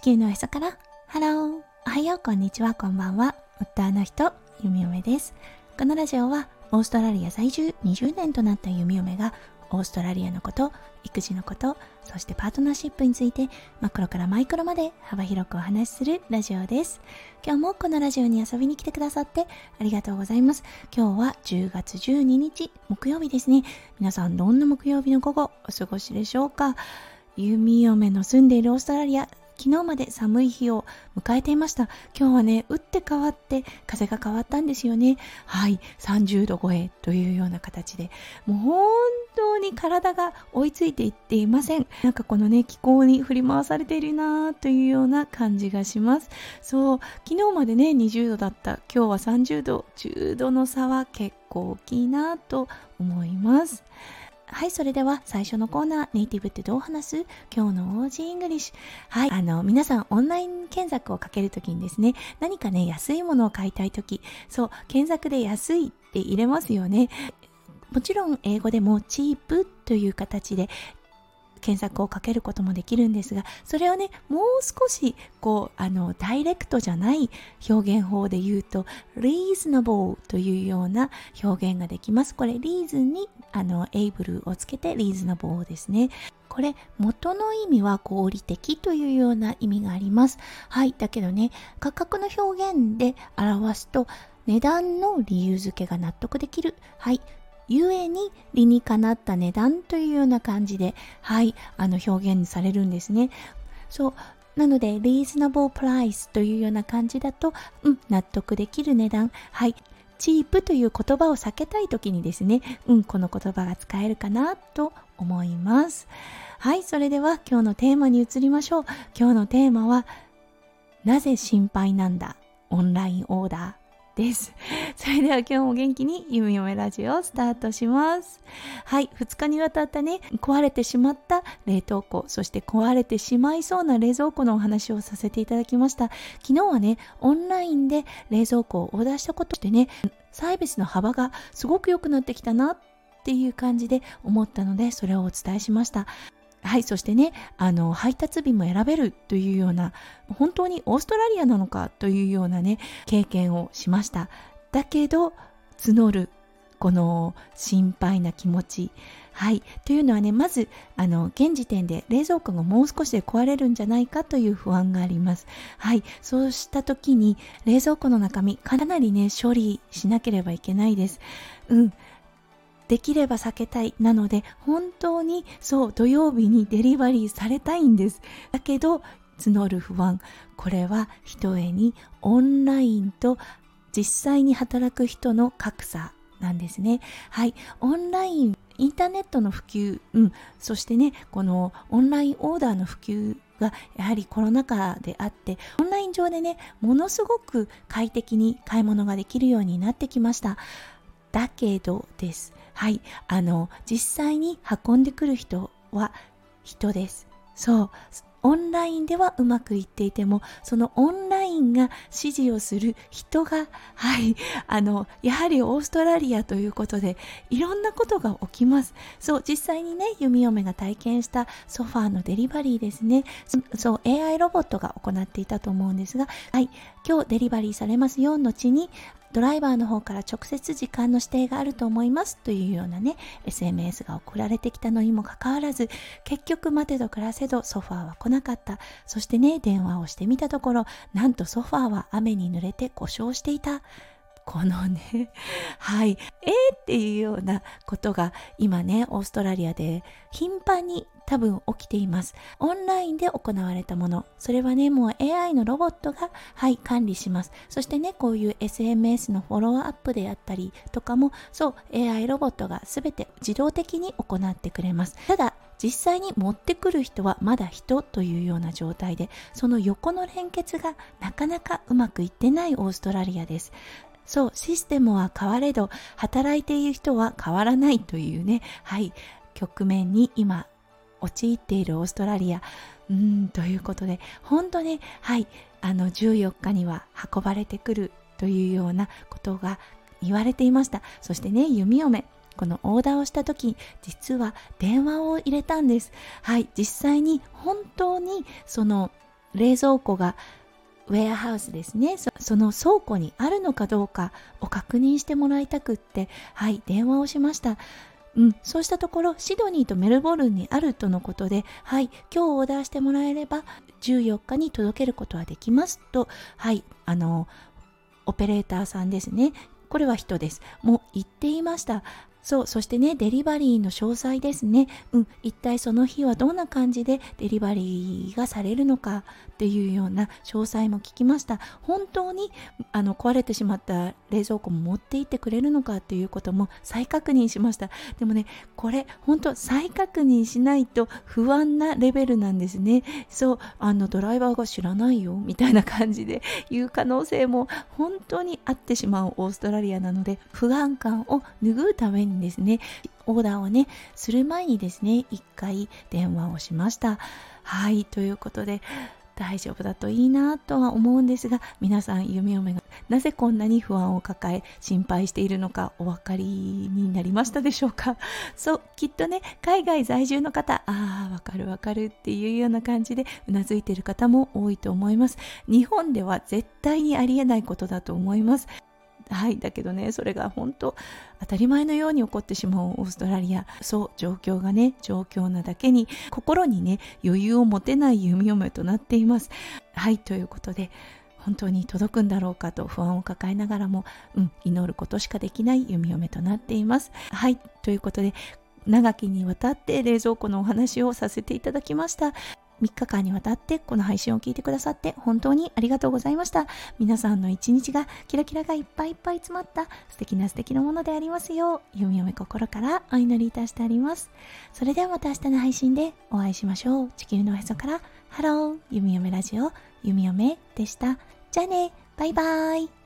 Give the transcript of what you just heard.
地球のへそから。ハローおはよう。こんにちは。こんばんは。夫の人弓嫁です。このラジオはオーストラリア在住20年となった弓嫁がオーストラリアのこと育児のことそしてパートナーシップについてマクロからマイクロまで幅広くお話しするラジオです。今日もこのラジオに遊びに来てくださってありがとうございます。今日は10月12日木曜日ですね。皆さんどんな木曜日の午後お過ごしでしょうか？弓嫁の住んでいるオーストラリア昨日まで寒い日を迎えていました。今日はね打って変わって風が変わったんですよね。はい30度超えというような形で。もう本当に体が追いついていっていません。なんかこのね気候に振り回されているなというような感じがします。そう昨日までね20度だった。今日は30度10度の差は結構大きいなと思います。はい、それでは最初のコーナー、ネイティブってどう話す？今日の Aussie English。はい、あの、皆さんオンライン検索をかけるときにですね、何かね、安いものを買いたいとき、そう、検索で安いって入れますよね。もちろん英語でも cheap という形で検索をかけることもできるんですがそれをねもう少しこうあのダイレクトじゃない表現法で言うと reasonable というような表現ができます。これ reason にあの able をつけて reasonable ですね。これ元の意味は合理的というような意味があります。はいだけどね価格の表現で表すと値段の理由付けが納得できる。はいゆえに理にかなった値段というような感じで、はい、あの表現されるんですね。そう。なので、reasonable price というような感じだと、うん、納得できる値段。はい。チープという言葉を避けたい時にですね、うん、この言葉が使えるかなと思います。はい、それでは今日のテーマに移りましょう。今日のテーマは、なぜ心配なんだ？オンラインオーダー。です。それでは今日も元気にゆみよめラジオをスタートします。はい、2日にわたったね、壊れてしまった冷凍庫、そして壊れてしまいそうな冷蔵庫のお話をさせていただきました。昨日はね、オンラインで冷蔵庫をオーダーしたことでね、サービスの幅がすごく良くなってきたなっていう感じで思ったので、それをお伝えしました。はい、そしてね、あの、配達便も選べるというような、本当にオーストラリアなのかというようなね、経験をしました。だけど、募る、この心配な気持ち。はい。というのはね、まず、あの、現時点で冷蔵庫がもう少しで壊れるんじゃないかという不安があります。はい。そうした時に、冷蔵庫の中身、かなりね、処理しなければいけないです。うん。できれば避けたいなので本当にそう土曜日にデリバリーされたいんですだけど募る不安これはひとえにオンラインと実際に働く人の格差なんですね。はい。オンラインインターネットの普及、うん、そしてねこのオンラインオーダーの普及がやはりコロナ禍であってオンライン上でねものすごく快適に買い物ができるようになってきました。だけどです。はい。あの実際に運んでくる人は人です。そう。オンラインではうまくいっていてもそのオンラインが指示をする人がはいあのやはりオーストラリアということでいろんなことが起きます。そう実際にね弓嫁が体験したソファーのデリバリーですね。そう AI ロボットが行っていたと思うんですがはい今日デリバリーされますよ後にドライバーの方から直接時間の指定があると思いますというようなね SMS が送られてきたのにもかかわらず結局待てど暮らせどソファーは来なかった。そしてね電話をしてみたところなんとソファーは雨に濡れて故障していた。このね、はい、えーっていうようなことが今ね、オーストラリアで頻繁に多分起きています。オンラインで行われたもの。それはね、もう AI のロボットが、はい、管理します。そしてね、こういう SMS のフォローアップであったりとかも、そう、AI ロボットが全て自動的に行ってくれます。ただ、実際に持ってくる人はまだ人というような状態でその横の連結がなかなかうまくいってないオーストラリアですそう、システムは変われど、働いている人は変わらないというね、はい、局面に今、陥っているオーストラリア。うん、ということで、本当ね、はい、あの、14日には運ばれてくるというようなことが言われていました。そしてね、弓嫁。このオーダーをした時実は電話を入れたんですはい実際に本当にその冷蔵庫がウェアハウスですねその倉庫にあるのかどうかを確認してもらいたくってはい電話をしましたうん、そうしたところシドニーとメルボルンにあるとのことで、はい、今日オーダーしてもらえれば14日に届けることはできますと、はい、あのオペレーターさんですねこれは人です。もう言っていました。そう、そしてね、デリバリーの詳細ですね。うん、一体その日はどんな感じでデリバリーがされるのかっていうような詳細も聞きました。本当にあの壊れてしまった冷蔵庫も持って行ってくれるのかっていうことも再確認しました。でもね、これ本当再確認しないと不安なレベルなんですね。そう、あのドライバーが知らないよみたいな感じで言う可能性も本当にあってしまうオーストラリアなので不安感を拭うためににですね、オーダーをね、する前にですね、一回電話をしました。はい、ということで、大丈夫だといいなとは思うんですが皆さん弓嫁がなぜこんなに不安を抱え心配しているのかお分かりになりましたでしょうか？そうきっとね海外在住の方ああわかるわかるっていうような感じでうなずいている方も多いと思います。日本では絶対にありえないことだと思います。はいだけどね。それが本当当たり前のように起こってしまうオーストラリア。そう状況がね状況なだけに心にね余裕を持てない弓嫁となっています。はいということで本当に届くんだろうかと不安を抱えながらも、うん、祈ることしかできない弓嫁となっています。はいということで長きにわたって冷蔵庫のお話をさせていただきました。3日間にわたってこの配信を聞いてくださって本当にありがとうございました。皆さんの一日がキラキラがいっぱいいっぱい詰まった素敵な素敵なものでありますよう、弓嫁心からお祈りいたしております。それではまた明日の配信でお会いしましょう。地球のおへそからハロー、弓嫁ラジオ、弓嫁でした。じゃあね、バイバーイ。